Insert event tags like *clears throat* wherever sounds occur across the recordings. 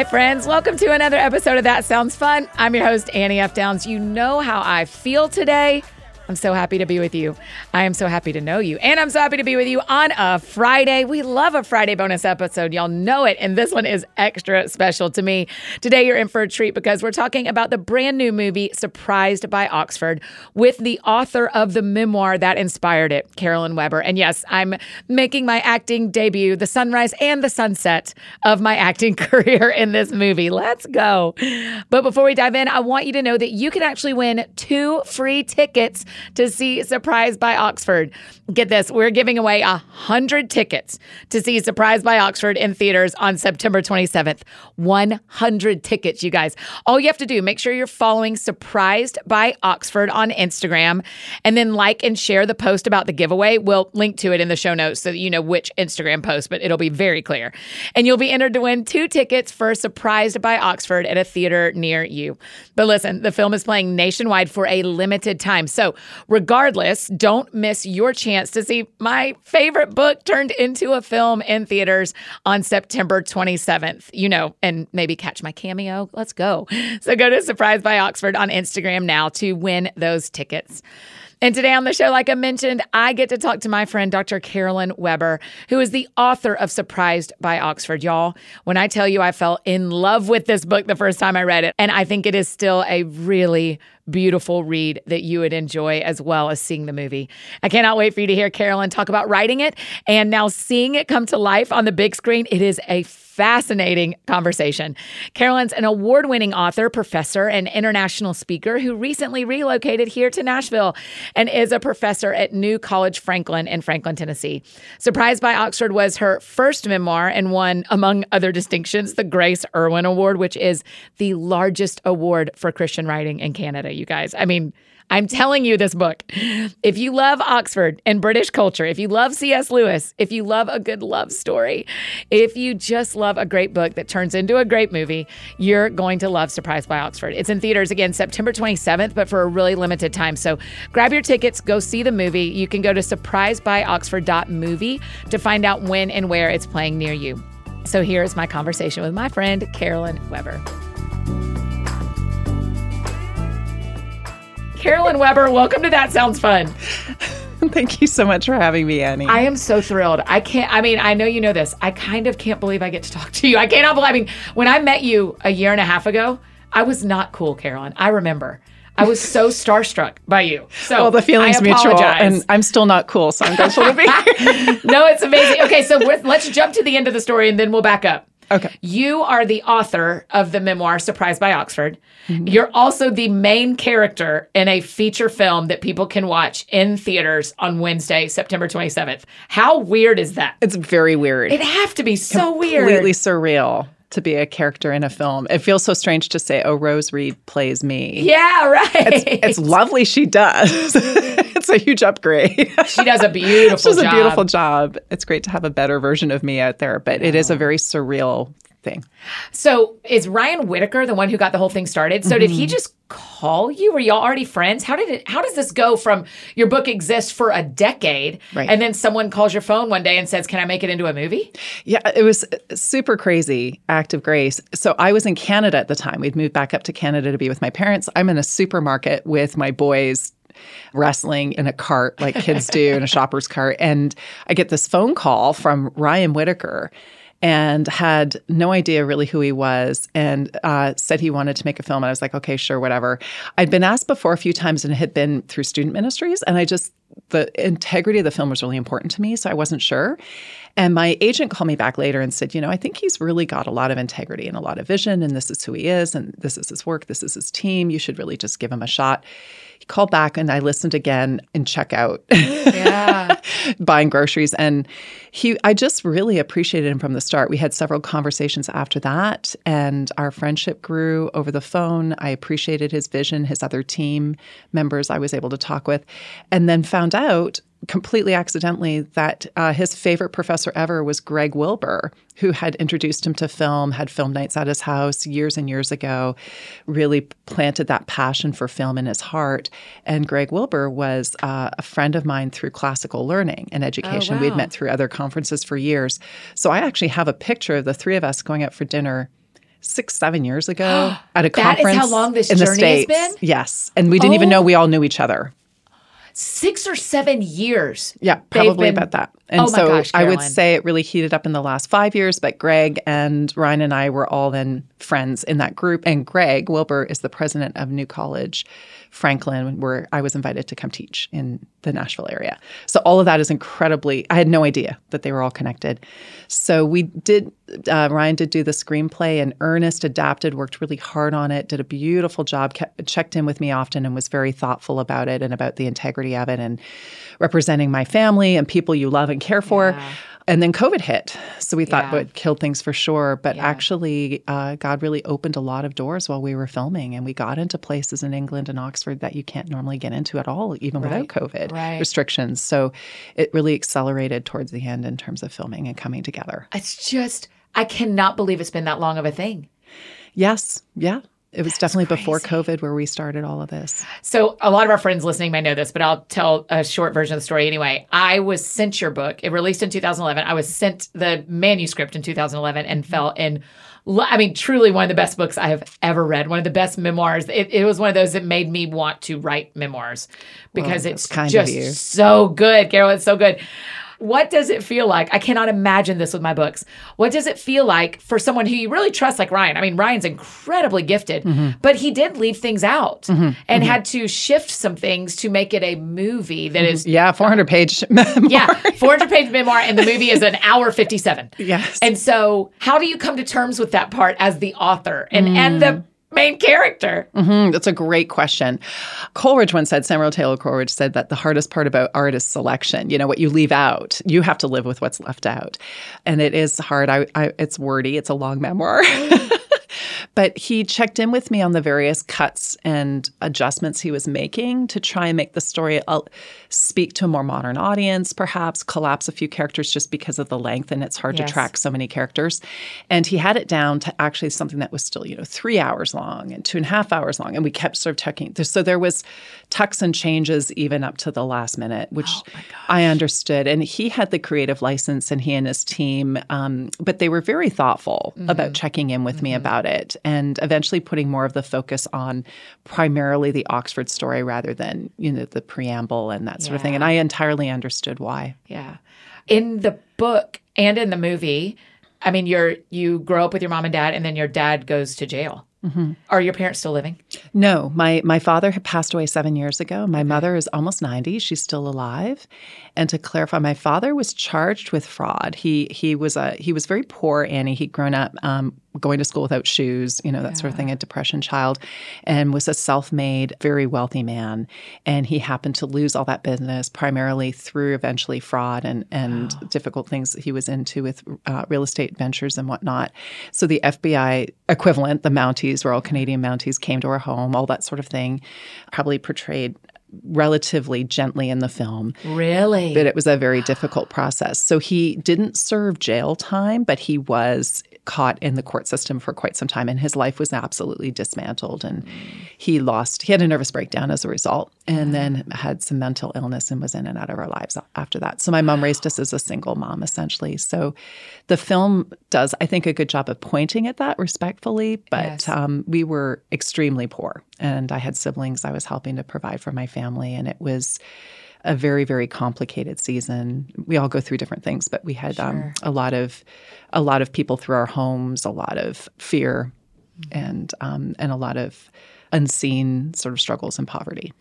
Hi, friends. Welcome to another episode of That Sounds Fun. I'm your host, Annie F. Downs. You know how I feel today. I'm so happy to be with you. I am so happy to know you. And I'm so happy to be with you on a Friday. We love a Friday bonus episode. Y'all know it. And this one is extra special to me. Today, you're in for a treat because we're talking about the brand new movie, Surprised by Oxford, with the author of the memoir that inspired it, Carolyn Weber. And yes, I'm making my acting debut, the sunrise and the sunset of my acting *laughs* career in this movie. Let's go. But before we dive in, I want you to know that you can actually win two free tickets to see Surprised by Oxford. Get this, we're giving away a hundred tickets to see Surprised by Oxford in theaters on September 27th. 100 tickets, you guys. All you have to do, make sure you're following Surprised by Oxford on Instagram and then like and share the post about the giveaway. We'll link to it in the show notes so that you know which Instagram post, but it'll be very clear. And you'll be entered to win two tickets for Surprised by Oxford at a theater near you. But listen, the film is playing nationwide for a limited time. So regardless, don't miss your chance to see my favorite book turned into a film in theaters on September 27th. You know, and maybe catch my cameo. Let's go. So go to Surprised by Oxford on Instagram now to win those tickets. And today on the show, like I mentioned, I get to talk to my friend, Dr. Carolyn Weber, who is the author of Surprised by Oxford. Y'all, when I tell you I fell in love with this book the first time I read it, and I think it is still a really beautiful read that you would enjoy as well as seeing the movie. I cannot wait for you to hear Carolyn talk about writing it and now seeing it come to life on the big screen. It is a fascinating conversation. Carolyn's an award winning author, professor, and international speaker who recently relocated here to Nashville and is a professor at New College Franklin in Franklin, Tennessee. Surprised by Oxford was her first memoir and won, among other distinctions, the Grace Irwin Award, which is the largest award for Christian writing in Canada, you guys. I mean, I'm telling you this book. If you love Oxford and British culture, if you love C.S. Lewis, if you love a good love story, if you just love a great book that turns into a great movie, you're going to love Surprised by Oxford. It's in theaters again September 27th, but for a really limited time. So grab your tickets, go see the movie. You can go to surprisedbyoxford.movie to find out when and where it's playing near you. So here's my conversation with my friend Carolyn Weber. Carolyn Weber, welcome to That Sounds Fun. *laughs* Thank you so much for having me, Annie. I am so thrilled. I can't, I mean, I know you know this. I kind of can't believe I get to talk to you. I cannot believe, I mean, when I met you a year and a half ago, I was not cool, Carolyn. I remember. I was so *laughs* starstruck by you. So well, the feeling's mutual, and I'm still not cool, so I'm grateful to be *laughs* no, it's amazing. Okay, so let's jump to the end of the story, and then we'll back up. Okay. You are the author of the memoir Surprised by Oxford. Mm-hmm. You're also the main character in a feature film that people can watch in theaters on Wednesday, September 27th. How weird is that? It's very weird. It'd have to be so Completely weird. Completely surreal to be a character in a film. It feels so strange to say, "Oh, Rose Reid plays me." Yeah, right. It's, it's lovely. She does. *laughs* it's a huge upgrade. she does a beautiful. *laughs* she does job. a beautiful job. It's great to have a better version of me out there, but yeah. it is a very surreal thing. So, is Ryan Whitaker the one who got the whole thing started? So, mm-hmm. did he just call you? Were y'all already friends? How did it? How does this go from your book exists for a decade, right. and then someone calls your phone one day and says, "Can I make it into a movie?" Yeah, it was super crazy act of grace. So I was in Canada at the time. We'd moved back up to Canada to be with my parents. I'm in a supermarket with my boys wrestling in a cart like kids do in a *laughs* shopper's cart. And I get this phone call from Ryan Whitaker and had no idea really who he was and uh, said he wanted to make a film. And I was like, okay, sure, whatever. I'd been asked before a few times and had been through student ministries. And I just, the integrity of the film was really important to me. So I wasn't sure. And my agent called me back later and said, you know, I think he's really got a lot of integrity and a lot of vision. And this is who he is. And this is his work. This is his team. You should really just give him a shot. He called back and I listened again in checkout. Yeah. *laughs* buying groceries. And he I just really appreciated him from the start. We had several conversations after that and our friendship grew over the phone. I appreciated his vision, his other team members I was able to talk with, and then found out completely accidentally that uh, his favorite professor ever was Greg Wilbur, who had introduced him to film, had film nights at his house years and years ago, really planted that passion for film in his heart. And Greg Wilbur was uh, a friend of mine through classical learning and education. Oh, wow. We'd met through other conferences for years. So I actually have a picture of the three of us going out for dinner six, seven years ago *gasps* at a That is conference. how long this in the journey has States. been? Yes. And we didn't even Oh. know we all knew each other. Six or seven years. Yeah, probably been- about that. Oh and Oh my so gosh, I would say it really heated up in the last five years, but Greg and Ryan and I were all then friends in that group. And Greg Wilbur is the president of New College Franklin, where I was invited to come teach in the Nashville area. So all of that is incredibly, I had no idea that they were all connected. So we did, uh, Ryan did do the screenplay, and Ernest adapted, worked really hard on it, did a beautiful job, kept, checked in with me often, and was very thoughtful about it and about the integrity of it and representing my family and people you love and care for. Yeah. And then COVID hit. So we thought Yeah. it would kill things for sure. But Yeah. actually, uh, God really opened a lot of doors while we were filming. And we got into places in England and Oxford that you can't normally get into at all, even Right. without COVID Right. restrictions. So it really accelerated towards the end in terms of filming and coming together. It's just, I cannot believe it's been that long of a thing. Yes. Yeah. It was definitely before. COVID where we started all of this. So a lot of our friends listening may know this, but I'll tell a short version of the story anyway. I was sent your book. It released in 2011. I was sent the manuscript in 2011 and mm-hmm. fell in. I mean, truly one of the best books I have ever read. One of the best memoirs. It, it was one of those that made me want to write memoirs because that's it's just so good, Carol. It's so good. What does it feel like? I cannot imagine this with my books. What does it feel like for someone who you really trust, like Ryan? I mean, Ryan's incredibly gifted, Mm-hmm. but he did leave things out mm-hmm. and mm-hmm. had to shift some things to make it a movie that mm-hmm. is, Yeah. Uh, 400 page *laughs* memoir. yeah, 400 page memoir, and the movie is an hour 57. *laughs* Yes. And so, how do you come to terms with that part as the author and, mm. and the main character? Mm, that's a great question. Coleridge once said, Samuel Taylor Coleridge said that the hardest part about art is selection. You know, what you leave out, you have to live with what's left out. And it is hard. I, I, it's wordy, it's a long memoir. *laughs* but he checked in with me on the various cuts and adjustments he was making to try and make the story uh, speak to a more modern audience, perhaps collapse a few characters just because of the length and it's hard Yes. to track so many characters. And he had it down to actually something that was still, you know, three hours long and two and a half hours long. And we kept sort of tucking. So there was tucks and changes even up to the last minute, which I understood. And he had the creative license and he and his team, um, but they were very thoughtful about checking in with me about it and eventually putting more of the focus on primarily the Oxford story rather than, you know, the preamble and that sort of thing. And I entirely understood why. Yeah. In the book and in the movie, I mean, you're you grow up with your mom and dad, and then your dad goes to jail. Are your parents still living? No, my my father had passed away seven years ago. My mother is almost ninety; she's still alive. And to clarify, my father was charged with fraud. He he was a he was very poor, Annie. He'd grown up um, going to school without shoes, you know that sort of thing, a depression child, and was a self-made, very wealthy man. And he happened to lose all that business primarily through eventually fraud and and difficult things that he was into with uh, real estate ventures and whatnot. So the FBI equivalent, the Mounties, Royal Canadian Mounties, came to our home, all that sort of thing, probably portrayed relatively gently in the film Really? but it was a very difficult process. So he didn't serve jail time, but he was caught in the court system for quite some time and his life was absolutely dismantled and he lost he had a nervous breakdown as a result and then had some mental illness and was in and out of our lives after that. So my mom raised us as a single mom essentially. So the film does I think a good job of pointing at that respectfully, but Yes. um, we were extremely poor and I had siblings I was helping to provide for my family and it was a very very complicated season. We all go through different things, but we had um, a lot of a lot of people through our homes, a lot of fear, and um, and a lot of unseen sort of struggles and poverty.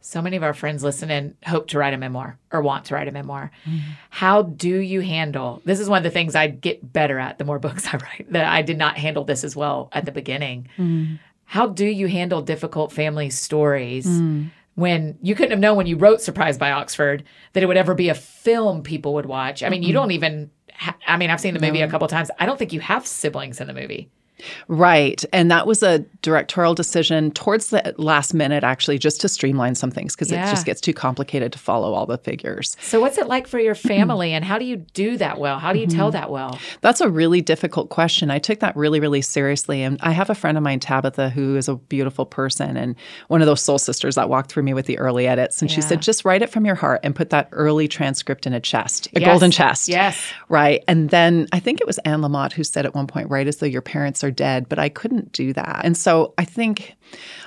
So many of our friends listen and hope to write a memoir or want to write a memoir. How do you handle this? Is one of the things I get better at the more *laughs* books I write. That I did not handle this as well at the beginning. How do you handle difficult family stories mm. when you couldn't have known when you wrote Surprised by Oxford that it would ever be a film people would watch? I mean, you don't even. Ha- I mean, I've seen the movie a couple times. I don't think you have siblings in the movie. Right. And that was a directorial decision towards the last minute, actually, just to streamline some things because Yeah. it just gets too complicated to follow all the figures. So, what's it like for your *clears throat* family, and how do you do that well? How do you tell mm-hmm. that well? That's a really difficult question. I took that really, really seriously. And I have a friend of mine, Tabitha, who is a beautiful person and one of those soul sisters that walked through me with the early edits. And she said, just write it from your heart and put that early transcript in a chest, a Yes. golden chest. Yes. Right. And then I think it was Anne Lamott who said at one point, write as though your parents are are dead, but I couldn't do that. And so I think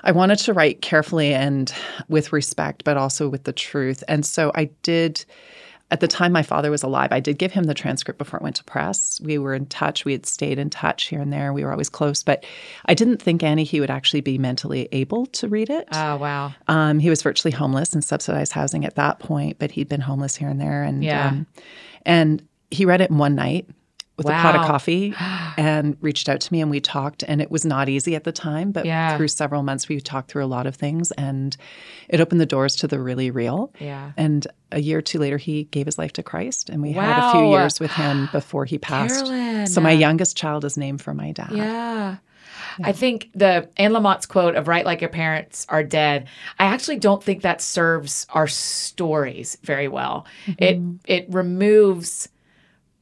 I wanted to write carefully and with respect, but also with the truth. And so I did at the time my father was alive, I did give him the transcript before it went to press. We were in touch. We had stayed in touch here and there. We were always close, but I didn't think Annie he would actually be mentally able to read it. Oh wow! Um, he was virtually homeless in subsidized housing at that point, but he'd been homeless here and there, and Yeah. um, and he read it in one night with a pot of coffee *gasps* and reached out to me and we talked and it was not easy at the time but Yeah. through several months we talked through a lot of things and it opened the doors to the really real Yeah. and a year or two later, he gave his life to Christ, and we had a few years with him *gasps* before he passed. Carolyn. So my youngest child is named for my dad. Yeah. I think the Anne Lamott's quote of "Write like your parents are dead." I actually don't think that serves our stories very well. It mm-hmm. it removes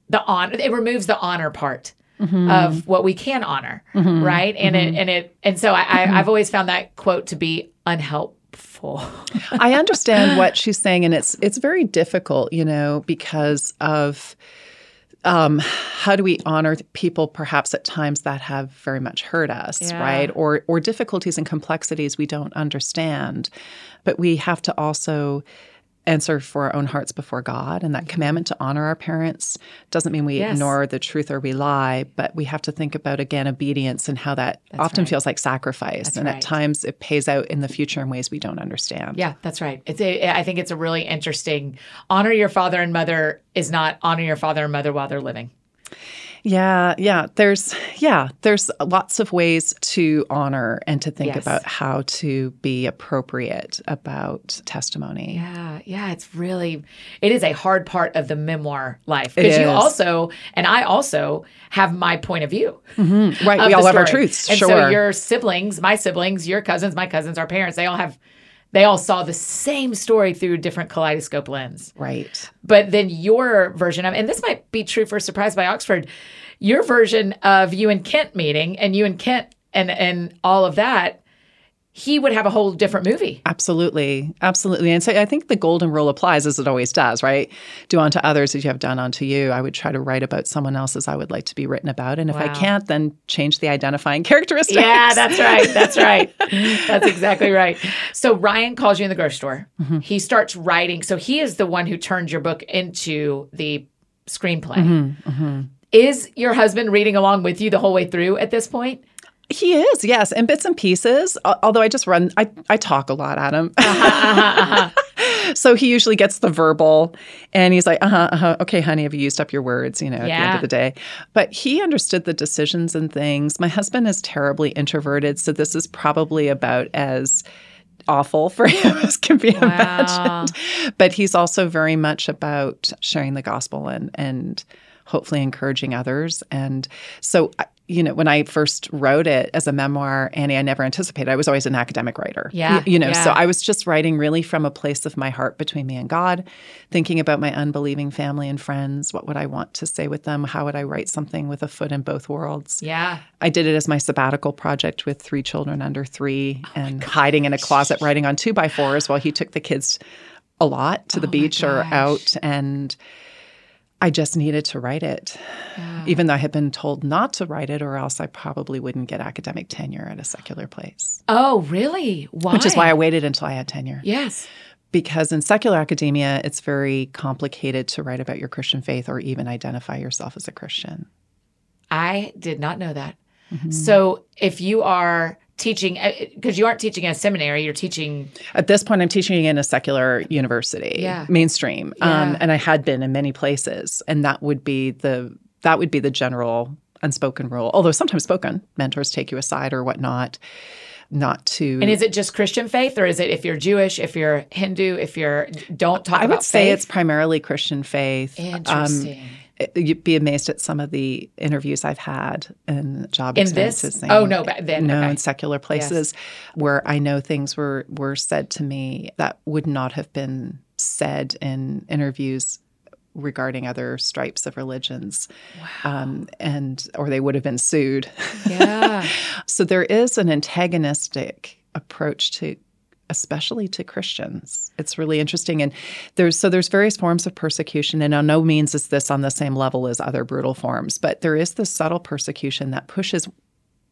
the honor. It removes the honor part of what we can honor, right? And it and it and so I, I I've always found that quote to be unhelpful. *laughs* I understand what she's saying, and it's it's very difficult, you know, because of um, how do we honor people perhaps at times that have very much hurt us, Yeah. right? Or or difficulties and complexities we don't understand, but we have to also answer for our own hearts before God. And that mm-hmm. commandment to honor our parents doesn't mean we Yes. ignore the truth or we lie, but we have to think about again obedience and how that often right. feels like sacrifice, and right. at times it pays out in the future in ways we don't understand. Yeah, that's right. It's a, I think it's a really interesting honor your father and mother is not honor your father and mother while they're living. Yeah, yeah. There's yeah, there's lots of ways to honor and to think Yes. about how to be appropriate about testimony. Yeah, yeah, it's really it is a hard part of the memoir life because you also and I also have my point of view. Mm-hmm. Right, of we all have our truths, And sure. so your siblings, my siblings, your cousins, my cousins, our parents, they all have they all saw the same story through a different kaleidoscope lens. right. But then your version of, and this might be true for Surprised by Oxford, your version of you and Kent meeting and you and Kent and and all of that, he would have a whole different movie. Absolutely. Absolutely. And so I think the golden rule applies as it always does, right? Do unto others as you have done unto you. I would try to write about someone else as I would like to be written about. And if I can't, then change the identifying *laughs* characteristics. Yeah, that's right. That's right. That's exactly right. So Ryan calls you in the grocery store. Mm-hmm. He starts writing. So he is the one who turned your book into the screenplay. Mm-hmm, Is your husband reading along with you the whole way through at this point? He is, yes, in bits and pieces. Although I just run, I, I talk a lot at him. *laughs* so he usually gets the verbal and he's like, uh huh, uh-huh, okay, honey, have you used up your words, you know, at the end of the day? But he understood the decisions and things. My husband is terribly introverted. So this is probably about as awful for *laughs* him as can be imagined. But he's also very much about sharing the gospel and, and, hopefully encouraging others. And so, I- you know, when I first wrote it as a memoir, Annie, I never anticipated. I was always an academic writer. Yeah, You know, so. I was just writing really from a place of my heart between me and God, thinking about my unbelieving family and friends. What would I want to say with them? How would I write something with a foot in both worlds? Yeah. I did it as my sabbatical project with three children under three Oh and hiding in a closet writing on two by fours while he took the kids a lot to the beach or Oh out. And I just needed to write it, even though I had been told not to write it, or else I probably wouldn't get academic tenure at a secular place. Oh, really? Why? Which is why I waited until I had tenure. Yes. Because in secular academia, it's very complicated to write about your Christian faith or even identify yourself as a Christian. I did not know that. Mm-hmm. So if you are teaching, because you aren't teaching at a seminary, you're teaching. At this point, I'm teaching in a secular university, Yeah. mainstream, um, and I had been in many places, and that would be the that would be the general unspoken rule. Although sometimes spoken, mentors take you aside or whatnot, not to. And is it just Christian faith, or is it if you're Jewish, if you're Hindu, if you're don't talk I would say faith? it's primarily Christian faith. Um, interesting. it- you'd be amazed at some of the interviews I've had and job In this? experiences. Oh, no, but then, no, okay. in secular places where I know things were were said to me that would not have been said in interviews regarding other stripes of religions, um, and or they would have been sued. yeah. *laughs* so there is an antagonistic approach to especially to Christians. It's really interesting and there's so there's various forms of persecution and on no means is this on the same level as other brutal forms, but there is this subtle persecution that pushes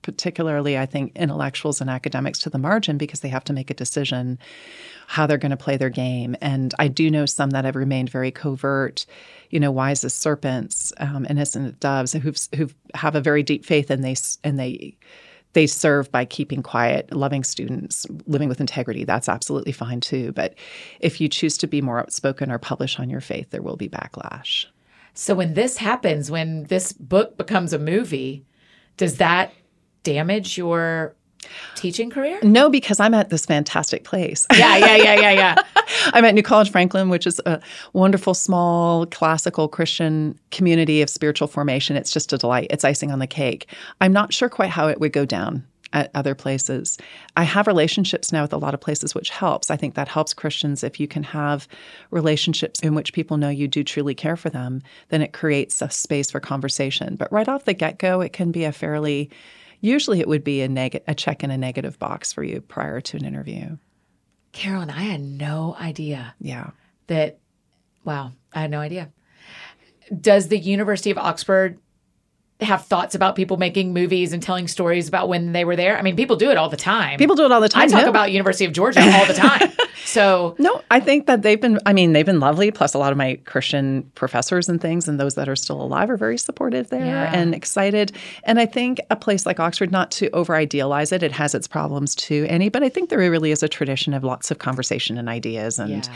particularly, I think, intellectuals and academics to the margin because they have to make a decision how they're going to play their game. And I do know some that have remained very covert, you know, wise as serpents, um, innocent doves, who've who have a very deep faith, and they and they they serve by keeping quiet, loving students, living with integrity. That's absolutely fine too. But if you choose to be more outspoken or publish on your faith, there will be backlash. So when this happens, when this book becomes a movie, does that damage your teaching career? No, because I'm at this fantastic place. Yeah, yeah, yeah, yeah, yeah. *laughs* I'm at New College Franklin, which is a wonderful, small, classical Christian community of spiritual formation. It's just a delight. It's icing on the cake. I'm not sure quite how it would go down at other places. I have relationships now with a lot of places, which helps. I think that helps Christians if you can have relationships in which people know you do truly care for them, then it creates a space for conversation. But right off the get go, it can be a fairly Usually it would be a, neg- a check in a negative box for you prior to an interview. Carolyn, I had no idea. Yeah. That, wow, I had no idea. Does the University of Oxford have thoughts about people making movies and telling stories about when they were there? I mean, people do it all the time. People do it all the time. I talk no. about University of Georgia all the time. *laughs* so no, I think that they've been. I mean, they've been lovely. Plus, a lot of my Christian professors and things, and those that are still alive, are very supportive there yeah. and excited. And I think a place like Oxford, not to over idealize it, it has its problems too, Annie. But I think there really is a tradition of lots of conversation and ideas and. Yeah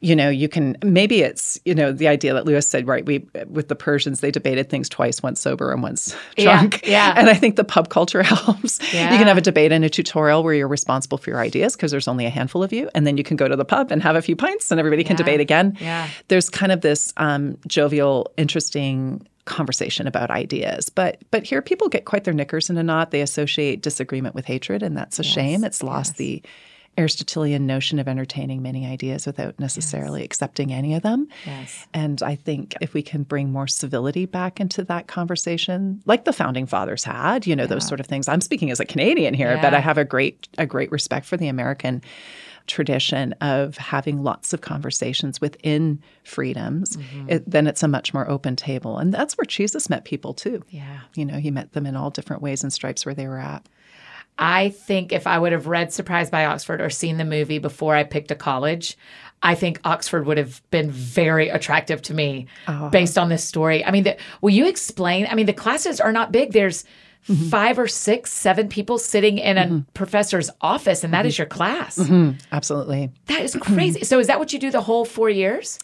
you know, you can maybe it's you know the idea that Lewis said, right? We with the Persians they debated things twice, once sober and once drunk. Yeah, yeah. *laughs* And I think the pub culture *laughs* helps. Yeah. You can have a debate and a tutorial where you're responsible for your ideas because there's only a handful of you, and then you can go to the pub and have a few pints, and everybody can yeah. debate again. Yeah. There's kind of this um, jovial, interesting conversation about ideas. But but here people get quite their knickers in a knot. They associate disagreement with hatred, and that's a yes. shame. It's lost yes. the Aristotelian notion of entertaining many ideas without necessarily yes. accepting any of them. Yes. And I think if we can bring more civility back into that conversation, like the founding fathers had, you know, yeah. those sort of things. I'm speaking as a Canadian here, yeah. but I have a great a great respect for the American tradition of having lots of conversations within freedoms, mm-hmm. it, then it's a much more open table. And that's where Jesus met people too. Yeah. You know, he met them in all different ways and stripes where they were at. I think if I would have read Surprised by Oxford or seen the movie before I picked a college, I think Oxford would have been very attractive to me oh. based on this story. I mean, the, will you explain? I mean, the classes are not big. There's mm-hmm. five or six, seven people sitting in a mm-hmm. professor's office, and that mm-hmm. is your class. Mm-hmm. Absolutely. That is *clears throat* crazy. so, is that what you do the whole four years?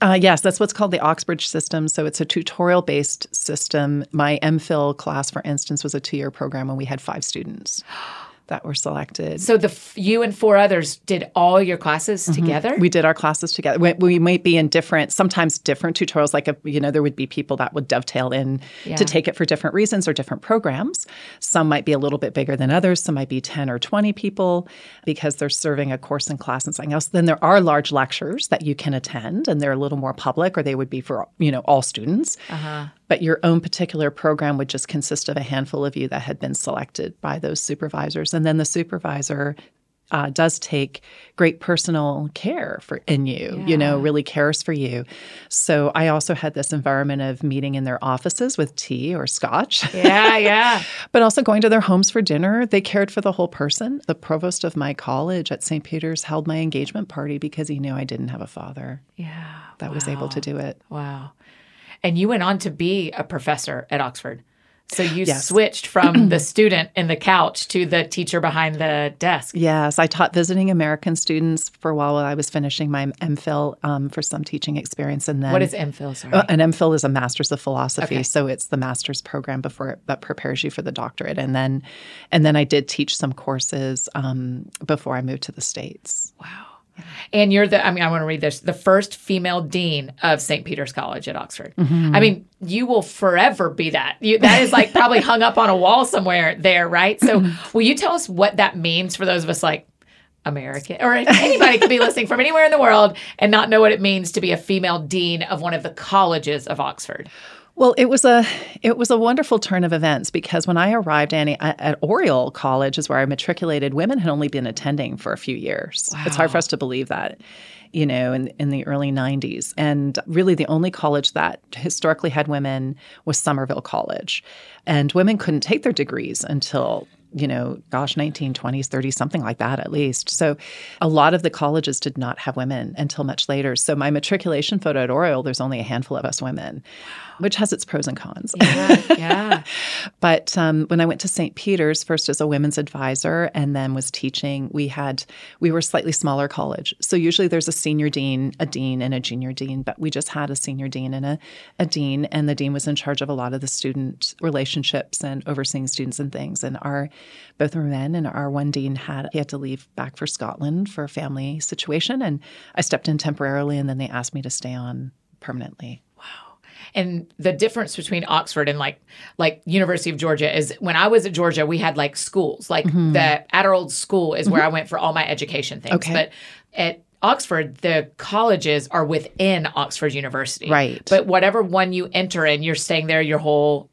Uh, yes, that's what's called the Oxbridge system. So, it's a tutorial based system. My MPhil class, for instance, was a two year program when we had five students. *gasps* that were selected. So the you and four others did all your classes mm-hmm. together. We did our classes together. We, we, might be in different, sometimes different tutorials. Like a, you know, there would be people that would dovetail in yeah. to take it for different reasons or different programs. Some might be a little bit bigger than others. Some might be ten or twenty people because they're serving a course in class and something else. Then there are large lectures that you can attend, and they're a little more public, or they would be for you know all students. Uh-huh but your own particular program would just consist of a handful of you that had been selected by those supervisors. And then the supervisor uh, does take great personal care for in you, yeah. you know, really cares for you. So I also had this environment of meeting in their offices with tea or scotch. Yeah, *laughs* yeah. but also going to their homes for dinner. They cared for the whole person. The provost of my college at St. Peter's held my engagement party because he knew I didn't have a father. Yeah. That wow. was able to do it. Wow. And you went on to be a professor at Oxford. So you yes. switched from *clears throat* the student in the couch to the teacher behind the desk. Yes, I taught visiting American students for a while while I was finishing my MPhil um, for some teaching experience, and then what is MPhil? Sorry, uh, an MPhil is a Master's of Philosophy, okay. so it's the master's program before it, that prepares you for the doctorate, and then and then I did teach some courses um, before I moved to the states. Wow. And you're the, I mean, I want to read this, the first female dean of St. Peter's College at Oxford. Mm-hmm. I mean, you will forever be that. You, that is like probably hung up on a wall somewhere there, right? So, *laughs* will you tell us what that means for those of us like American or anybody could be listening from anywhere in the world and not know what it means to be a female dean of one of the colleges of Oxford? Well, it was a it was a wonderful turn of events because when I arrived, Annie, at, Oriel College is where I matriculated. Women had only been attending for a few years. Wow. It's hard for us to believe that, you know, in in the early '90s, and really the only college that historically had women was Somerville College, and women couldn't take their degrees until you know, gosh, 1920s, 30s, something like that at least. So a lot of the colleges did not have women until much later. So my matriculation photo at Oriel, there's only a handful of us women, which has its pros and cons. Yeah. yeah. *laughs* but um, when I went to St. Peter's, first as a women's advisor and then was teaching, we had, we were a slightly smaller college. So usually there's a senior dean, a dean, and a junior dean, but we just had a senior dean and a, a dean. And the dean was in charge of a lot of the student relationships and overseeing students and things. And our both were men, and our one dean had he had to leave back for Scotland for a family situation, and I stepped in temporarily, and then they asked me to stay on permanently. And the difference between Oxford and like like University of Georgia is when I was at Georgia, we had like schools. Like mm-hmm. the Aderhold School is mm-hmm. where I went for all my education things. Okay. But at Oxford, the colleges are within Oxford University. Right. But whatever one you enter in, you're staying there your whole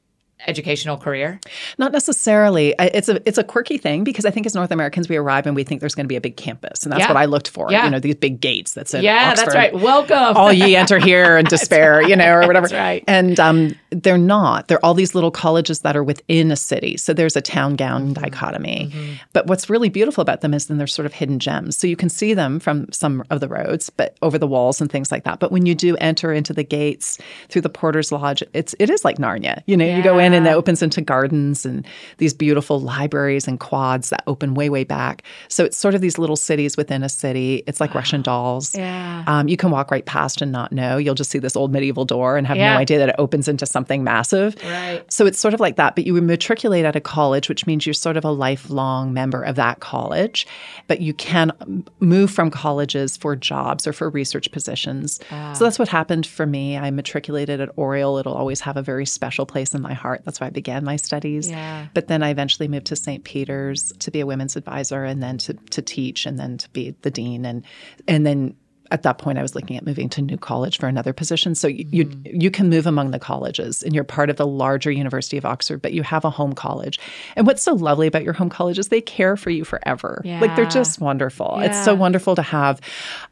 educational career? Not necessarily. It's a it's a quirky thing because I think as North Americans we arrive and we think there's going to be a big campus, and that's yeah. what I looked for. Yeah. You know, these big gates that said yeah, Oxford, that's right. Welcome. All ye enter here and *laughs* despair, you know, or whatever. That's right. And um, they're not. They're all these little colleges that are within a city. So there's a town gown mm-hmm. dichotomy. Mm-hmm. But what's really beautiful about them is then they're sort of hidden gems. So you can see them from some of the roads, but over the walls and things like that. But when you do enter into the gates through the Porter's Lodge, it's it is like Narnia. You know, yeah. you go in and it opens into gardens and these beautiful libraries and quads that open way, way back. So it's sort of these little cities within a city. It's like wow. Russian dolls. Yeah. Um, you can walk right past and not know. You'll just see this old medieval door and have yeah. no idea that it opens into something massive. Right. So it's sort of like that. But you matriculate at a college, which means you're sort of a lifelong member of that college. But you can move from colleges for jobs or for research positions. Ah. So that's what happened for me. I matriculated at Oriel. It'll always have a very special place in my heart. That's why I began my studies. Yeah. But then I eventually moved to St. Peter's to be a women's advisor and then to, to teach and then to be the dean. And, and then at that point I was looking at moving to New College for another position. So you, mm-hmm. you, you can move among the colleges and you're part of the larger University of Oxford, but you have a home college. And what's so lovely about your home college is they care for you forever. Yeah. Like they're just wonderful. Yeah. It's so wonderful to have.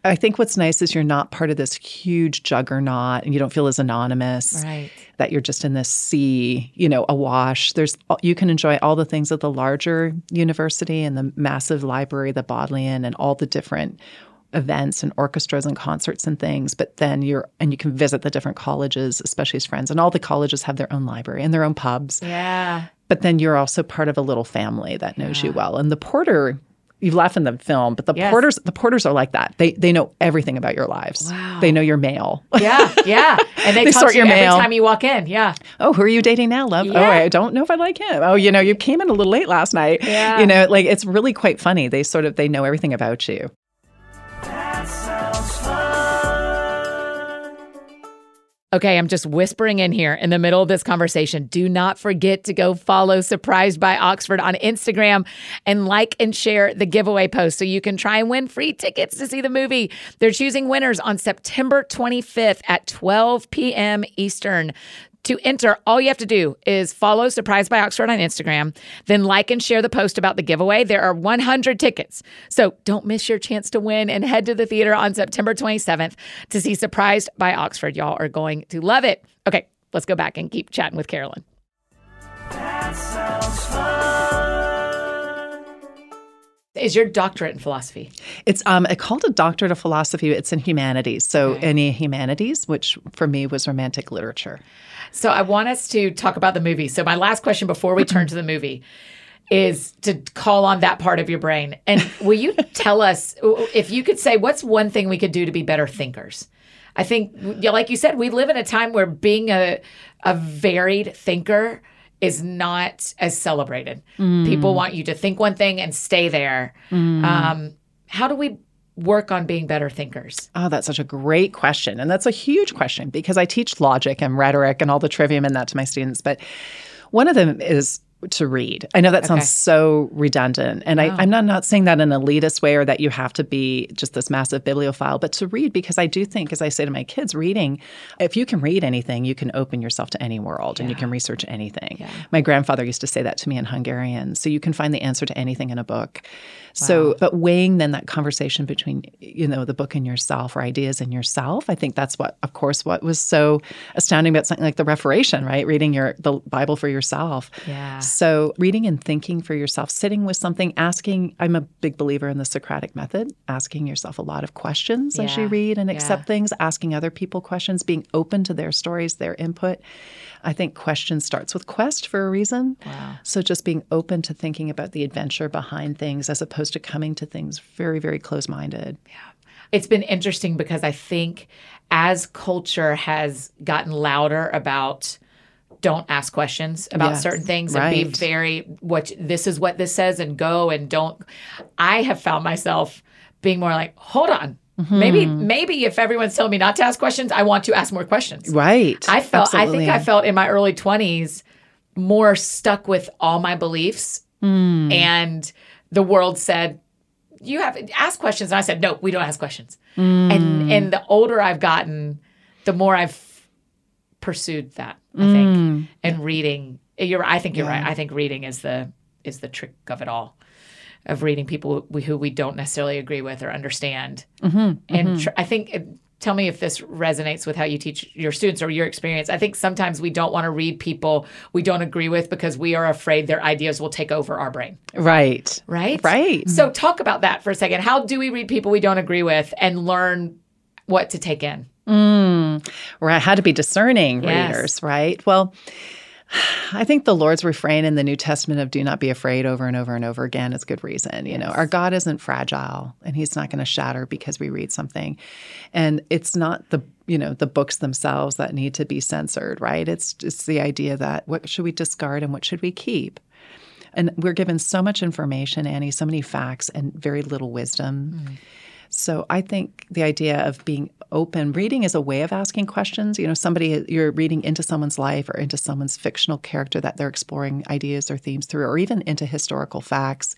I think what's nice is you're not part of this huge juggernaut and you don't feel as anonymous. Right that you're just in this sea, you know, awash. There's you can enjoy all the things of the larger university and the massive library, the Bodleian, and all the different events and orchestras and concerts and things but then you're and you can visit the different colleges especially as friends and all the colleges have their own library and their own pubs yeah but then you're also part of a little family that knows yeah. you well and the porter you laugh in the film, but the yes. porters the porters are like that. They they know everything about your lives. Wow. They know your mail. Yeah, yeah. *laughs* And they, they talk sort to your you mail. every time you walk in. Yeah. Oh, who are you dating now, love? Oh, yeah. Oh, I don't know if I like him. Oh, you know, you came in a little late last night. Yeah. You know, like it's really quite funny. They sort of they know everything about you. Okay, I'm just whispering in here in the middle of this conversation. Do not forget to go follow Surprised by Oxford on Instagram and like and share the giveaway post so you can try and win free tickets to see the movie. They're choosing winners on September 25th at 12 p.m. Eastern. To enter, all you have to do is follow Surprised by Oxford on Instagram, then like and share the post about the giveaway. There are 100 tickets. So don't miss your chance to win and head to the theater on September 27th to see Surprised by Oxford. Y'all are going to love it. Okay, let's go back and keep chatting with Carolyn. Is your doctorate in philosophy? It's um called a doctorate of philosophy. It's in humanities. So okay. any humanities, which for me was romantic literature. So I want us to talk about the movie. So my last question before we turn to the movie is to call on that part of your brain. And will you tell us if you could say what's one thing we could do to be better thinkers? I think, like you said, we live in a time where being a a varied thinker is not as celebrated. Mm. People want you to think one thing and stay there. Mm. Um, how do we work on being better thinkers? Oh, that's such a great question. And that's a huge question because I teach logic and rhetoric and all the trivium in that to my students. But one of them is to read. I know that sounds Okay. so redundant. And No. I, oh. I'm not, not saying that in an elitist way or that you have to be just this massive bibliophile, but to read because I do think, as I say to my kids, reading, if you can read anything, you can open yourself to any world and you can research anything. Yeah. My grandfather used to say that to me in Hungarian. So you can find the answer to anything in a book. So, but weighing then that conversation between, you know, the book and yourself or ideas in yourself, I think that's what, of course, what was so astounding about something like the Reformation, right? Reading your the Bible for yourself. Yeah. So, reading and thinking for yourself, sitting with something, asking. I'm a big believer in the Socratic method, asking yourself a lot of questions as you read and Yeah. accept things, asking other people questions, being open to their stories, their input. I think question starts with quest for a reason. Wow. So, just being open to thinking about the adventure behind things as opposed to coming to things very, very close minded. Yeah it's been interesting because I think as culture has gotten louder about don't ask questions about Yes, certain things and be very what this is what this says and go and don't I have found myself being more like hold on maybe Mm-hmm. maybe if everyone's telling me not to ask questions I want to ask more questions Right. I felt I think I felt in my early 20s more stuck with all my beliefs Hmm. and the world said you have ask questions and I said no we don't ask questions Hmm. and and the older I've gotten the more I've pursued that I think and reading you're I think you're right I think reading is the is the trick of it all of reading people who who we don't necessarily agree with or understand Mm-hmm, and tr- I think uh, tell me if this resonates with how you teach your students or your experience. I think sometimes we don't want to read people we don't agree with because we are afraid their ideas will take over our brain. Right. Right? Right. So talk about that for a second. How do we read people we don't agree with and learn what to take in? Mm. Right. How to be discerning Yes. readers, right? Well, I think the Lord's refrain in the New Testament of do not be afraid over and over and over again is good reason. You know, our God isn't fragile and he's not going to shatter because we read something. And it's not the, you know, the books themselves that need to be censored, right? It's it's the idea that what should we discard and what should we keep? And we're given so much information, Annie, so many facts and very little wisdom. Mm. So I think the idea of being open, reading is a way of asking questions. You know, somebody you're reading into someone's life or into someone's fictional character that they're exploring ideas or themes through, or even into historical facts.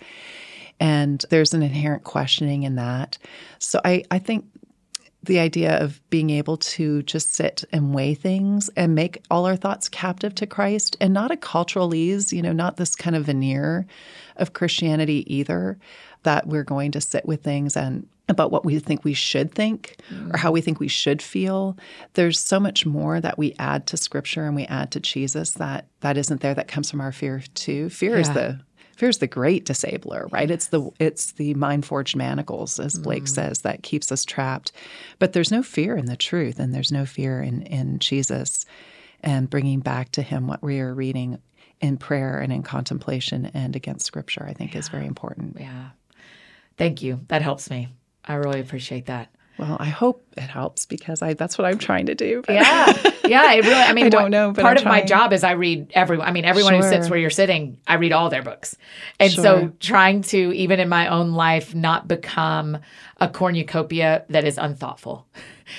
And there's an inherent questioning in that. So I, I think the idea of being able to just sit and weigh things and make all our thoughts captive to Christ and not a cultural ease, you know, not this kind of veneer of Christianity either, that we're going to sit with things and about what we think we should think or how we think we should feel. There's so much more that we add to scripture and we add to Jesus that that isn't there that comes from our fear too. Fear is Yeah. the fear's the great disabler right it's the it's the mind forged manacles as blake mm. says that keeps us trapped but there's no fear in the truth and there's no fear in in jesus and bringing back to him what we are reading in prayer and in contemplation and against scripture i think is very important Yeah. Thank you. That helps me. I really appreciate that. well i hope it helps because i that's what i'm trying to do but- Yeah. Yeah. It really, I *laughs* mean, I don't what- know, but part I'm of my job is I read everyone. I mean, everyone who sits where you're sitting, I read all their books. And so trying to, even in my own life, not become a cornucopia that is unthoughtful.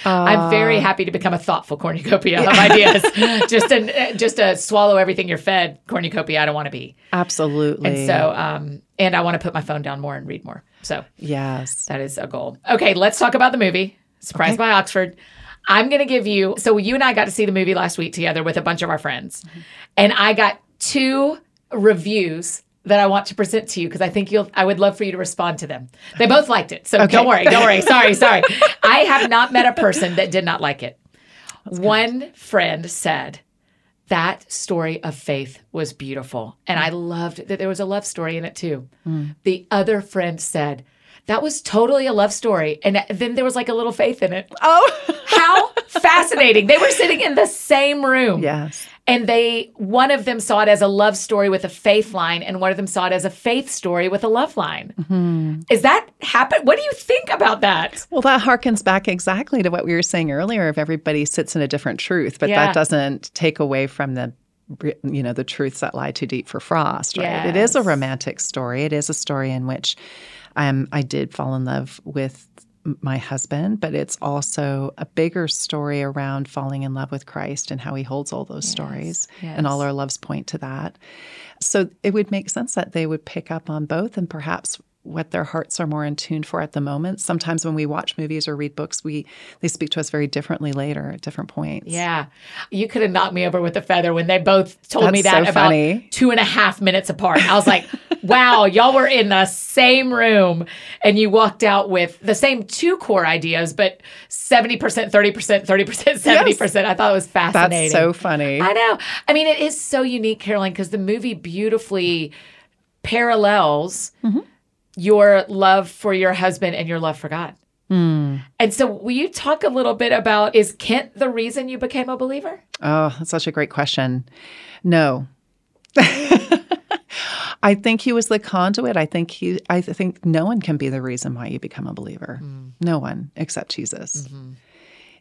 I'm very happy to become a thoughtful cornucopia of ideas. *laughs* just to just to swallow everything you're fed cornucopia. I don't want to be. absolutely And so, um, and I want to put my phone down more and read more. So yes that is a goal. Okay, let's talk about the movie, Surprised by Oxford. I'm going to give you, so you and I got to see the movie last week together with a bunch of our friends. Mm-hmm. And I got two reviews that I want to present to you because I think you'll, I would love for you to respond to them. They both liked it. So don't worry, don't worry. Sorry, *laughs* sorry. I have not met a person that did not like it. One friend said, that story of faith was beautiful. And I loved that there was a love story in it too. Hmm. The other friend said, that was totally a love story. And then there was like a little faith in it. oh How fascinating. They were sitting in the same room. yes And they, one of them saw it as a love story with a faith line, and one of them saw it as a faith story with a love line. Is that happen? What do you think about that? Well, that harkens back exactly to what we were saying earlier of everybody sits in a different truth, but Yeah. that doesn't take away from the you know the truths that lie too deep for frost right it is a romantic story it is a story in which um, i did fall in love with my husband, but it's also a bigger story around falling in love with Christ and how he holds all those stories. And all our loves point to that. So it would make sense that they would pick up on both and perhaps what their hearts are more in tune for at the moment. Sometimes when we watch movies or read books, we they speak to us very differently later at different points. Yeah. You could have knocked me over with a feather when they both told me that so about funny. two and a half minutes apart. I was like, *laughs* wow, y'all were in the same room and you walked out with the same two core ideas, but 70%, 30%, 30%, 70%. I thought it was fascinating. That's so funny. I know. I mean, it is so unique, Caroline, because the movie beautifully parallels Mm-hmm. Your love for your husband and your love for God. Hmm. And so, will you talk a little bit about is Kent the reason you became a believer? Oh, that's such a great question. No. *laughs* I think he was the conduit. I think he I think no one can be the reason why you become a believer. No one except Jesus.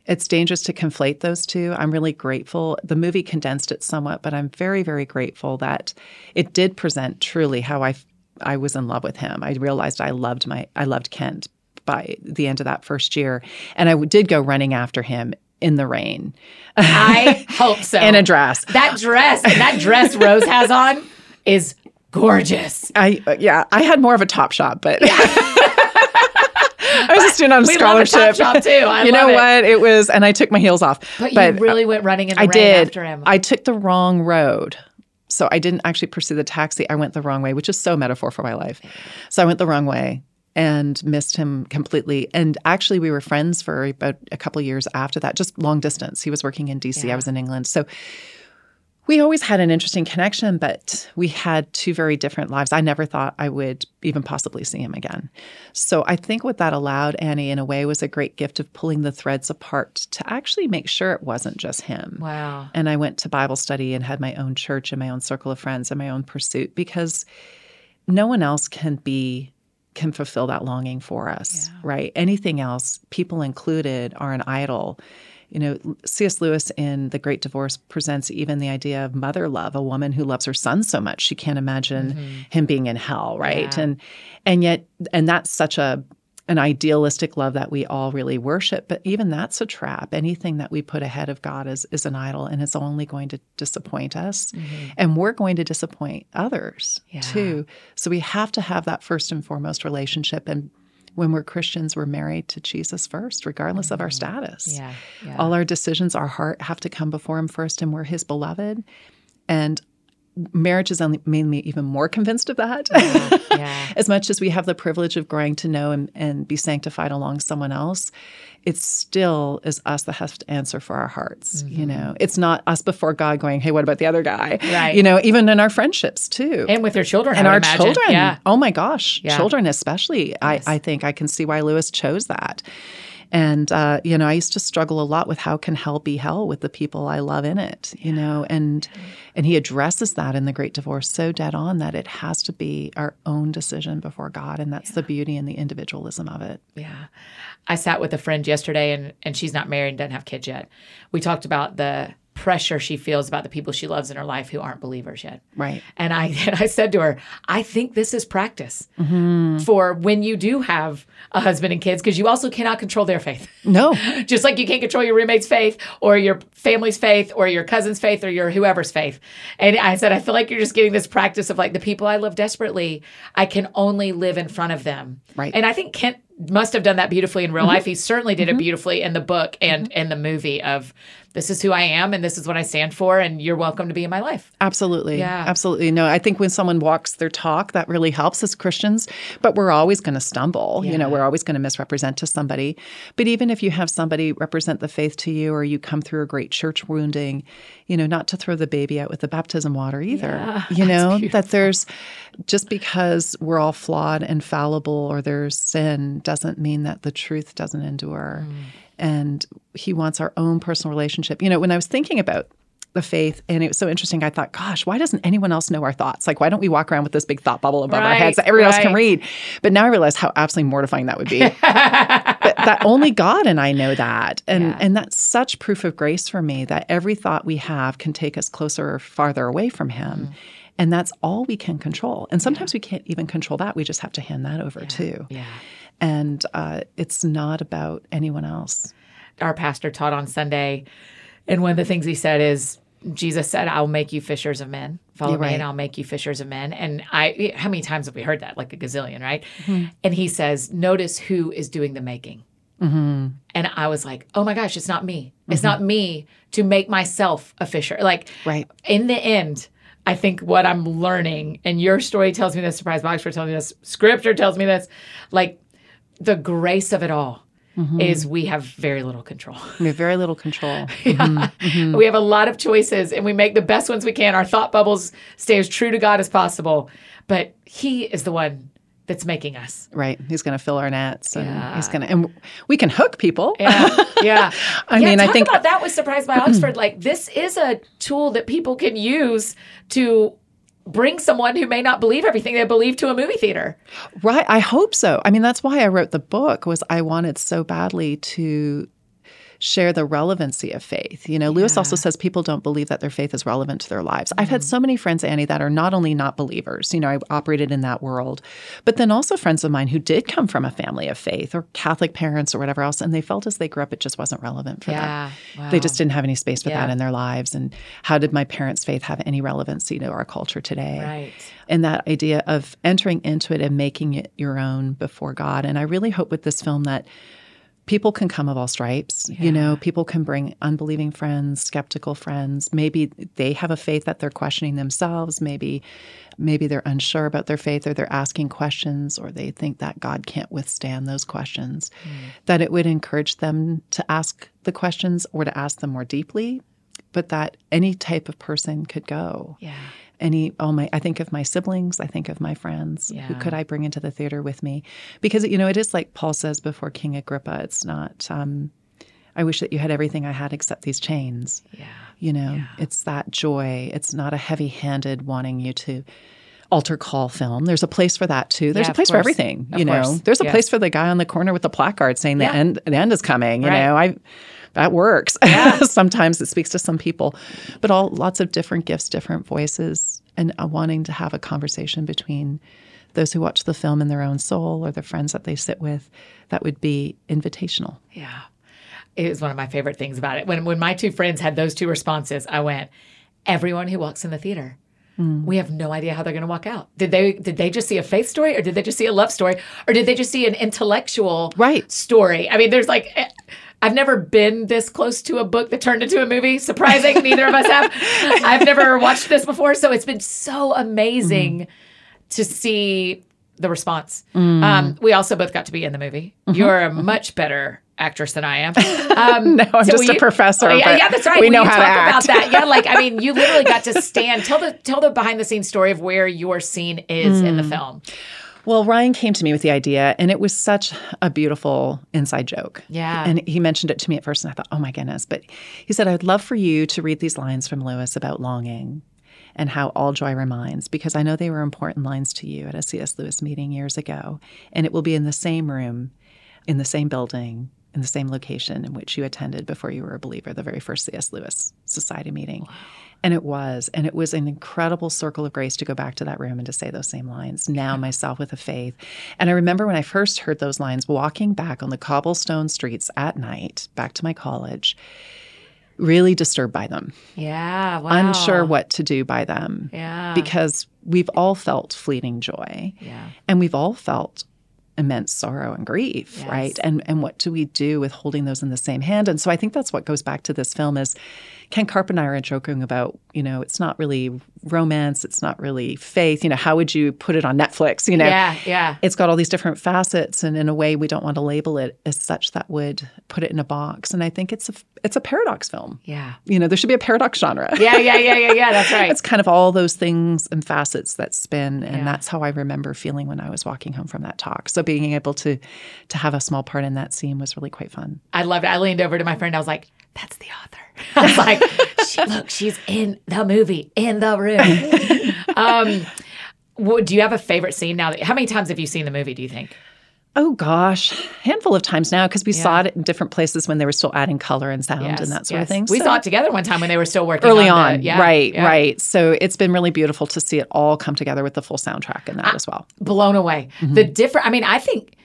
It's dangerous to conflate those two. I'm really grateful. The movie condensed it somewhat, but I'm very very grateful that it did present truly how I I was in love with him. I realized I loved my I loved Kent by the end of that first year, and I did go running after him in the rain I *laughs* hope so. in a dress. That dress, that dress Rose has on is gorgeous. I yeah, I had more of a Topshop, but *laughs* I was a student on a love scholarship. Topshop, too. I you know love it. what? It was, and I took my heels off. But, you really went running in the I rain did. after him. I took the wrong road. So I didn't actually pursue the taxi. I went the wrong way, which is so metaphor for my life. So I went the wrong way and missed him completely. And actually, we were friends for about a couple of years after that, just long distance. He was working in DC, I was in England. So we always had an interesting connection, but we had two very different lives. I never thought I would even possibly see him again. So I think what that allowed Annie, in a way, was a great gift of pulling the threads apart to actually make sure it wasn't just him. wow. And I went to Bible study and had my own church and my own circle of friends and my own pursuit because no one else can be can fulfill that longing for us, right? Anything else, people included, are an idol. You know, C.S. Lewis in The Great Divorce presents even the idea of mother love, a woman who loves her son so much she can't imagine mm-hmm. him being in hell, right? Yeah. And and yet and that's such a an idealistic love that we all really worship, but even that's a trap. Anything that we put ahead of God is is an idol and it's only going to disappoint us. Mm-hmm. And we're going to disappoint others Yeah. too. So we have to have that first and foremost relationship and when we're Christians, we're married to Jesus first, regardless of our mm-hmm. status. Yeah. Yeah. All our decisions, our heart have to come before Him first, and we're His beloved. And marriage has only made me even more convinced of that. yeah. *laughs* as much as we have the privilege of growing to know and, and be sanctified along someone else, it still is us that has to answer for our hearts. You mm-hmm. know, it's not us before God going, "Hey, what about the other guy?" Right. You know, even in our friendships too And with your children, and our imagine. children. Yeah. Oh my gosh, Yeah. children especially. I, I think I can see why Lewis chose that. And uh, you know, I used to struggle a lot with how can hell be hell with the people I love in it. You know, and and he addresses that in the Great Divorce so dead on that it has to be our own decision before God, and that's the beauty and the individualism of it. Yeah. I sat with a friend yesterday and and she's not married and doesn't have kids yet. We talked about the pressure she feels about the people she loves in her life who aren't believers yet. Right. And I and *laughs* I said to her, I think this is practice Mm-hmm. for when you do have a husband and kids because you also cannot control their faith. No. *laughs* Just like you can't control your roommate's faith or your family's faith or your cousin's faith or your whoever's faith. And I said, I feel like you're just getting this practice of like the people I love desperately, I can only live in front of them. Right. And I think Kent must have done that beautifully in real mm-hmm. life. He certainly did it mm-hmm. beautifully in the book and mm-hmm. in the movie of this is who I am and this is what I stand for and you're welcome to be in my life. Absolutely. Yeah. Absolutely. No, I think when someone walks their talk, that really helps as Christians, but we're always going to stumble. You know, we're always going to misrepresent to somebody. But even if you have somebody represent the faith to you or you come through a great church wounding, you know, not to throw the baby out with the baptism water either. Yeah, you *laughs* know, that there's just because we're all flawed and fallible or there's sin doesn't mean that the truth doesn't endure. Mm. And he wants our own personal relationship. You know, when I was thinking about the faith, and it was so interesting, I thought, gosh, why doesn't anyone else know our thoughts? Like, why don't we walk around with this big thought bubble above our heads that everyone else can read? But now I realize how absolutely mortifying that would be. *laughs* but that only God and I know that. And Yeah. and that's such proof of grace for me that every thought we have can take us closer or farther away from him. Mm. And that's all we can control. And sometimes we can't even control that. We just have to hand that over too. Yeah. and uh, it's not about anyone else. Our pastor taught on Sunday, and one of the things he said is, Jesus said, "I'll make you fishers of men. Follow You're me, and I'll make you fishers of men." And I, how many times have we heard that? Like a gazillion, right? Mm-hmm. And he says, "Notice who is doing the making." Mm-hmm. And I was like, "Oh my gosh, it's not me. It's not me to make myself a fisher." Like, Right. in the end, I think what I'm learning, and your story tells me this, Surprised by Oxford telling me this, Scripture tells me this, like the grace of it all Mm-hmm. is we have very little control. We have very little control. *laughs* We have a lot of choices and we make the best ones we can. Our thought bubbles stay as true to God as possible, but He is the one that's making us. Right. He's going to fill our nets and Yeah. he's going to, and we can hook people. Yeah, yeah. *laughs* I Yeah, mean, I think- about that was surprised by Oxford. Like this is a tool that people can use to bring someone who may not believe everything they believe to a movie theater. Right. I hope so. I mean, that's why I wrote the book was I wanted so badly to share the relevancy of faith. You know, Lewis also says people don't believe that their faith is relevant to their lives. I've had mm. so many friends, Annie, that are not only not believers, you know, I operated in that world, but then also friends of mine who did come from a family of faith or Catholic parents or whatever else, and they felt as they grew up, it just wasn't relevant for Yeah. them. They just didn't have any space for Yeah. that in their lives. And how did my parents' faith have any relevancy to our culture today? Right. and that idea of entering into it and making it your own before God. And I really hope with this film that people can come of all stripes. You know, people can bring unbelieving friends, skeptical friends. Maybe they have a faith that they're questioning themselves. Maybe maybe they're unsure about their faith or they're asking questions or they think that God can't withstand those questions. Mm. That it would encourage them to ask the questions or to ask them more deeply, but that any type of person could go Yeah. Any all my I think of my siblings, I think of my friends. Who could I bring into the theater with me? Because you know, it is like Paul says before King Agrippa, it's not um I wish that you had everything I had except these chains. Yeah. You know, it's that joy. It's not a heavy-handed wanting you to altar call film. There's a place for that too. There's Yeah, a place for everything. Of you know, course. there's a Yes. place for the guy on the corner with the placard saying Yeah. the end the end is coming. You Right. know, I that works. *laughs* Sometimes it speaks to some people, but all lots of different gifts, different voices, and uh, wanting to have a conversation between those who watch the film in their own soul or the friends that they sit with. That would be invitational. Yeah. It was one of my favorite things about it. When when my two friends had those two responses, I went, everyone who walks in the theater. We have no idea how they're going to walk out. Did they did they just see a faith story or did they just see a love story or did they just see an intellectual Right. story? I mean, there's like eh, I've never been this close to a book that turned into a movie. Surprising, neither of us have. *laughs* I've never watched this before, so it's been so amazing to see the response. Um, we also both got to be in the movie. You're a much better actress than I am. Um, *laughs* No, I'm so just a professor, Oh, yeah, but yeah, that's right. we Will know how to talk about that? Yeah, like I mean, you literally got to *laughs* stand. Tell the tell the behind the scenes story of where your scene is in Mm. the film. Well, Ryan came to me with the idea, and it was such a beautiful inside joke. Yeah. And he mentioned it to me at first, and I thought, oh my goodness. But he said, I'd love for you to read these lines from Lewis about longing and how all joy reminds, because I know they were important lines to you at a C.S. Lewis meeting years ago. And it will be in the same room, in the same building, in the same location in which you attended before you were a believer, the very first C.S. Lewis Society meeting. And it was. And it was an incredible circle of grace to go back to that room and to say those same lines. Now, myself with a faith. And I remember when I first heard those lines walking back on the cobblestone streets at night, back to my college, really disturbed by them, Yeah, wow. unsure what to do by them. Yeah. Because we've all felt fleeting joy. Yeah. And we've all felt immense sorrow and grief, Yes. right? And and what do we do with holding those in the same hand? And so I think that's what goes back to this film is Ken Carp and I are joking about, you know, it's not really romance, it's not really faith. You know, how would you put it on Netflix? You know, Yeah, yeah. it's got all these different facets, and in a way, we don't want to label it as such that would put it in a box. And I think it's a it's a paradox film. Yeah. You know, there should be a paradox genre. Yeah, yeah, yeah, yeah, yeah. That's *laughs* right. It's kind of all those things and facets that spin, and Yeah. that's how I remember feeling when I was walking home from that talk. So being able to to have a small part in that scene was really quite fun. I loved it. I leaned over to my friend. I was like, "That's the author." *laughs* I was like, she, "Look, she's in the movie, in the room." *laughs* um, what, do you have a favorite scene now? That, how many times have you seen the movie? Do you think? Oh gosh, handful of times now because we saw it in different places when they were still adding color and sound Yes, and that sort yes. of thing. We So- saw it together one time when they were still working early on. on, the- yeah, right, yeah. right. So it's been really beautiful to see it all come together with the full soundtrack and that as well. blown away. Mm-hmm. The different, I mean, I think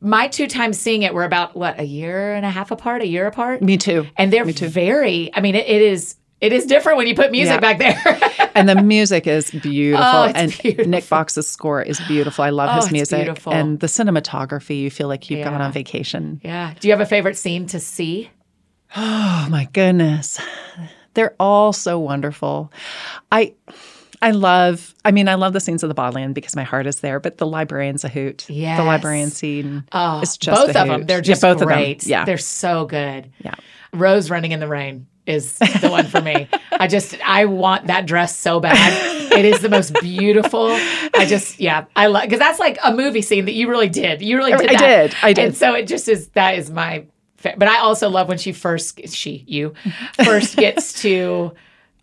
my two times seeing it were about what a year and a half apart, a year apart, Me too. and they're very. I mean, it, it is it is different when you put music Yeah. back there. *laughs* and the music is beautiful. Oh, and beautiful. Nick Fox's score is beautiful. I love Oh, his music. beautiful. And the cinematography, you feel like you've gone on vacation. yeah. Do you have a favorite scene to see? *gasps* Oh my goodness. They're all so wonderful. I I love I mean, I love the scenes of the Bodleian because my heart is there, but the librarian's a hoot. Yeah. The librarian scene. Oh, It's just both of them. They're Yeah, just both of them. great. Yeah. they're so good. Yeah. Rose running in the rain is the one for me. *laughs* I just I want that dress so bad. It is the most beautiful. I just yeah, I love because that's like a movie scene that you really did. You really oh, did. I that. did. I did. And so it just is. That is my. fa- But I also love when she first she you *laughs* first gets to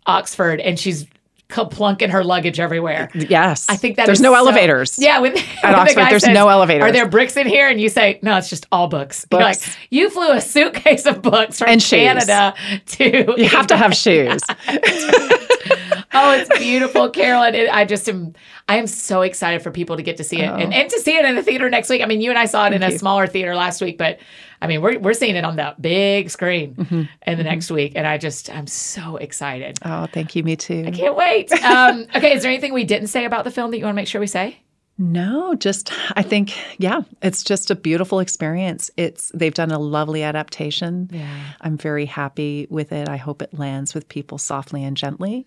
Oxford and she's plunking her luggage everywhere. Yes. I think that there's no so- elevators. Yeah, when, *laughs* when Oxford, guy there's says, no elevators. Are there bricks in here? And you say, no, it's just all books. You're like, you flew a suitcase of books from And shoes. Canada to. You have to have *laughs* shoes. *laughs* oh, it's beautiful, Carolyn. It, I just am. I am so excited for people to get to see it and, and to see it in the theater next week. I mean, you and I saw it in a smaller theater last week, but I mean, we're we're seeing it on the big screen Mm-hmm. in the next week, and I just I'm so excited. Oh, thank you. Me too. I can't wait. Um, okay, is there anything we didn't say about the film that you want to make sure we say? No, just I think yeah, it's just a beautiful experience. It's they've done a lovely adaptation. Yeah. I'm very happy with it. I hope it lands with people softly and gently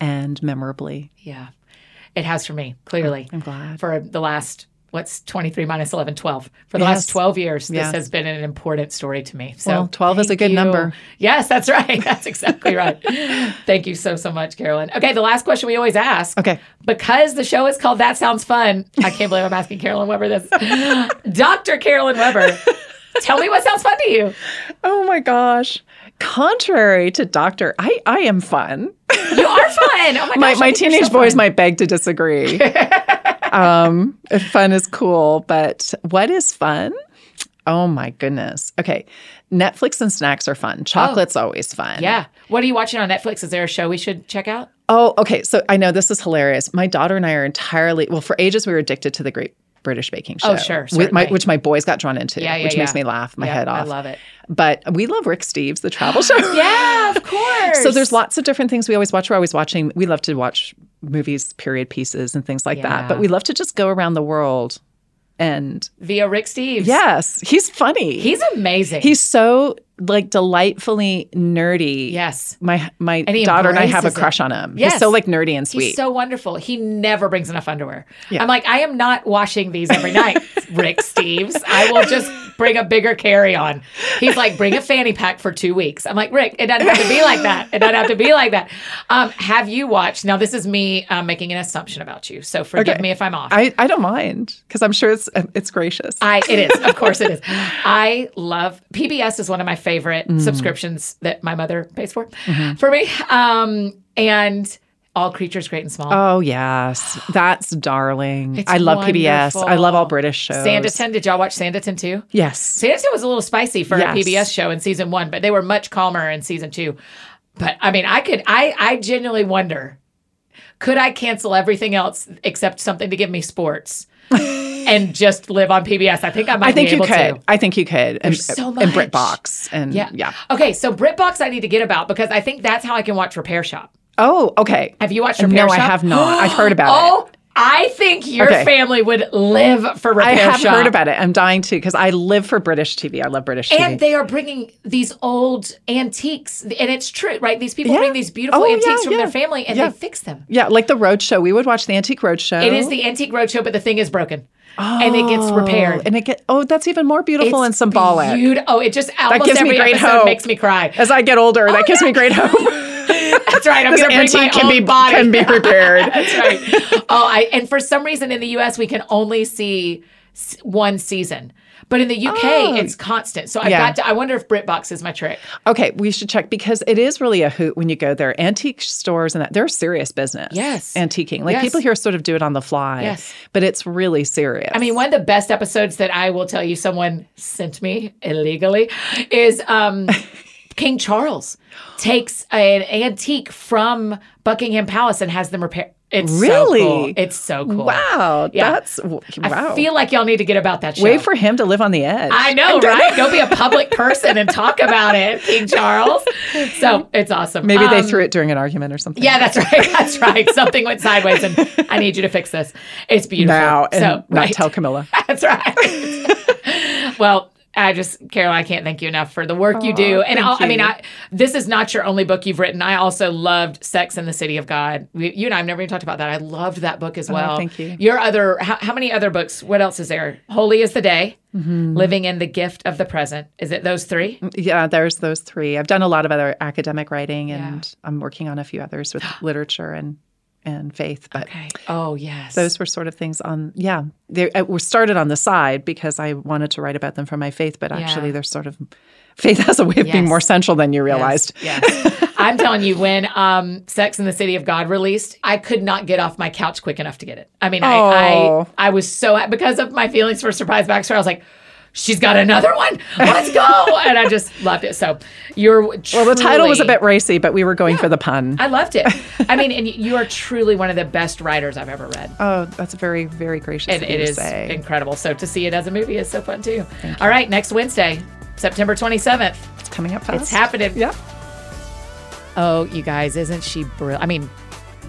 and memorably. Yeah, it has for me, clearly. I'm glad. For the last, what's 23 minus 11, 12. For the Yes. last 12 years, this Yeah. has been an important story to me. So Well, 12 is a good you. number. Yes, that's *laughs* right. That's exactly right. thank you so, so much, Carolyn. Okay, the last question we always ask. Okay. Because the show is called That Sounds Fun, I can't believe I'm asking Carolyn Weber this. *laughs* Dr. Carolyn Weber, tell me what sounds fun to you. Oh my gosh. Contrary to Doctor, I, I am fun. You are fun. Oh my *laughs* gosh. my my teenage so boys might beg to disagree. Um, if fun is cool, but what is fun? Oh my goodness. Okay. Netflix and snacks are fun. Chocolate's always fun. Yeah. What are you watching on Netflix? Is there a show we should check out? Oh, okay. So I know this is hilarious. My daughter and I are entirely well. For ages, we were addicted to the Great British Baking oh, Show. Oh, sure, With my, which my boys got drawn into, Yeah, yeah, which makes me laugh my Yeah, head I love it. But we love Rick Steves, the travel show. *gasps* Yeah, of course. *laughs* So there's lots of different things we always watch. We're always watching. We love to watch movies, period pieces, and things like Yeah. that. But we love to just go around the world. And via Rick Steves. yes, he's funny. He's amazing. he's so like delightfully nerdy. yes. My my he daughter and I have a embraces it. crush on him. Yes. He's so like nerdy and sweet. He's so wonderful. He never brings enough underwear. Yeah. I'm like, I am not washing these every night, *laughs* Rick Steves. I will just bring a bigger carry on. He's like, bring a fanny pack for two weeks. I'm like, Rick, it doesn't have to be like that. It doesn't have to be like that. Um, have you watched? Now, this is me um, making an assumption about you. So forgive Okay. me if I'm off. I, I don't mind because I'm sure it's it's gracious. I it is, of course it is. *laughs* I love PBS is one of my favorite Mm. subscriptions that my mother pays for Mm-hmm. for me. Um, and all creatures great and small. oh yes, that's darling. It's I love PBS. I love all. British shows. Sanditon, did y'all watch Sanditon too? Yes. Sanditon was a little spicy for Yes. a PBS show in season one, but they were much calmer in season two. But I mean, I could, I, I genuinely wonder, could I cancel everything else except something to give me sports *laughs* and just live on PBS? I think I might I think be you could. to. I think you could. And, There's so and much. BritBox and Yeah. yeah. Okay, so BritBox I need to get about because I think that's how I can watch Repair Shop. Oh, okay. Have you watched Repair no, Shop? No, I have not. I've heard about it. *gasps* Oh, I think your Okay. family would live for Repair Shop. I have Shop. heard about it. I'm dying to because I live for British TV. I love British TV. And they are bringing these old antiques, and it's true, right? These people Yeah. bring these beautiful Oh, yeah, antiques from yeah. their family, and Yeah. they fix them. yeah, like the Roadshow. We would watch the Antique Roadshow. It is the antique roadshow, but the thing is broken, and it gets repaired. Oh, and it get oh, that's even more beautiful and symbolic. beaut- oh, it just almost gives me great episode hope. makes me cry. As I get older, that oh, gives me great *laughs* hope. That's right. I'm going to bring my can be body. can be *laughs* repaired. That's right. Oh, I and for some reason in the U.S. we can only see one season, but in the UK Oh. it's constant. So I've Yeah. got to. I wonder if BritBox is my trick. Okay, we should check because it is really a hoot when you go there. Antique stores and that they're serious business. Yes. antiquing. Like Yes. people here sort of do it on the fly. Yes. but it's really serious. I mean, one of the best episodes that I will tell you someone sent me illegally is um, *laughs* King Charles takes an antique from Buckingham Palace and has them repair It's so Really? cool. It's so cool. Wow, Yeah. that's wow. I feel like y'all need to get about that show. Wait for him to live on the edge. I know, right? *laughs* Go be a public person and talk about it, King Charles. So it's awesome. Maybe they Um, threw it during an argument or something. Yeah, that's right. *laughs* That's right. Something went sideways, and I need you to fix this. It's beautiful. now and so not right. tell Camilla. *laughs* That's right. well, I just, Carol, I can't thank you enough for the work you do. And I'll, I mean. I, this is not your only book you've written. I also loved Sex in the City of God. We, you and I have never even talked about that. I loved that book as well. Oh, thank you. Your other, how, how many other books? What else is there? Holy is the Day, Mm-hmm. Living in the Gift of the Present. Is it those three? Yeah, there's those three. I've done a lot of other academic writing, Yeah. and I'm working on a few others with *gasps* literature and and faith. But Okay. Oh, yes. those were sort of things on. Yeah, they were started on the side because I wanted to write about them from my faith. But actually, Yeah. they're sort of faith *laughs* has a way of being more central than you realized. Yes. yes. I'm telling you, when um, Sex in the City of God released, I could not get off my couch quick enough to get it. I mean, I, Oh. I I was so because of my feelings for Surprised by Oxford. I was like, she's got another one. Let's go! *laughs* and I just loved it. So you're Well, the title was a bit racy, but we were going for the pun. I loved it. I mean, and *laughs* you are truly one of the best writers I've ever read. oh, that's very, very gracious And it is incredible. So to see it as a movie is so fun too. All right, next Wednesday, September 27th. it's coming up fast. It's happening. Yeah. Oh, you guys, isn't she brilliant? I mean,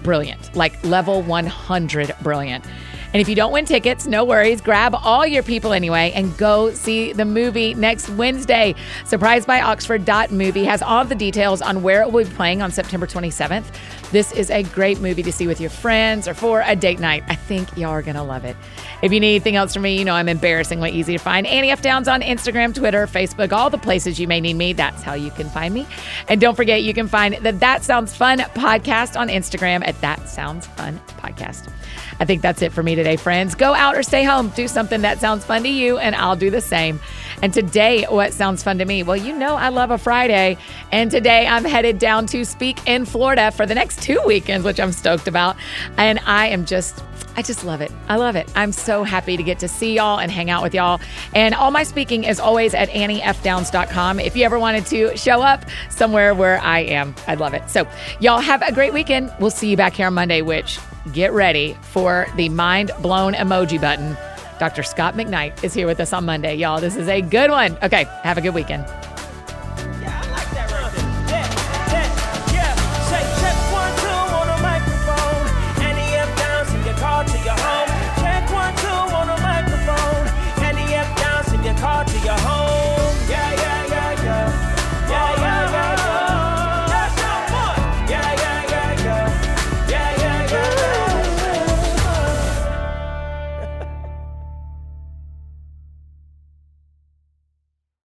brilliant, like level 100 brilliant. And if you don't win tickets, no worries. Grab all your people anyway and go see the movie next Wednesday. Surprised by Oxford Movie has all the details on where it will be playing on September 27th. This is a great movie to see with your friends or for a date night. I think y'all are going to love it. If you need anything else from me, you know I'm embarrassingly easy to find. Annie F. Downs on Instagram, Twitter, Facebook, all the places you may need me. That's how you can find me. And don't forget, you can find the That Sounds Fun podcast on Instagram at That Sounds Fun Podcast. I think that's it for me today, friends. Go out or stay home. Do something that sounds fun to you, and I'll do the same. And today, what sounds fun to me? Well, you know, I love a Friday. And today, I'm headed down to speak in Florida for the next two weekends, which I'm stoked about. And I am just. I just love it. I love it. I'm so happy to get to see y'all and hang out with y'all. And all my speaking is always at anniefdowns.com. If you ever wanted to show up somewhere where I am, I'd love it. So, y'all have a great weekend. We'll see you back here on Monday, which get ready for the mind blown emoji button. Dr. Scot McKnight is here with us on Monday, y'all. This is a good one. Okay, have a good weekend.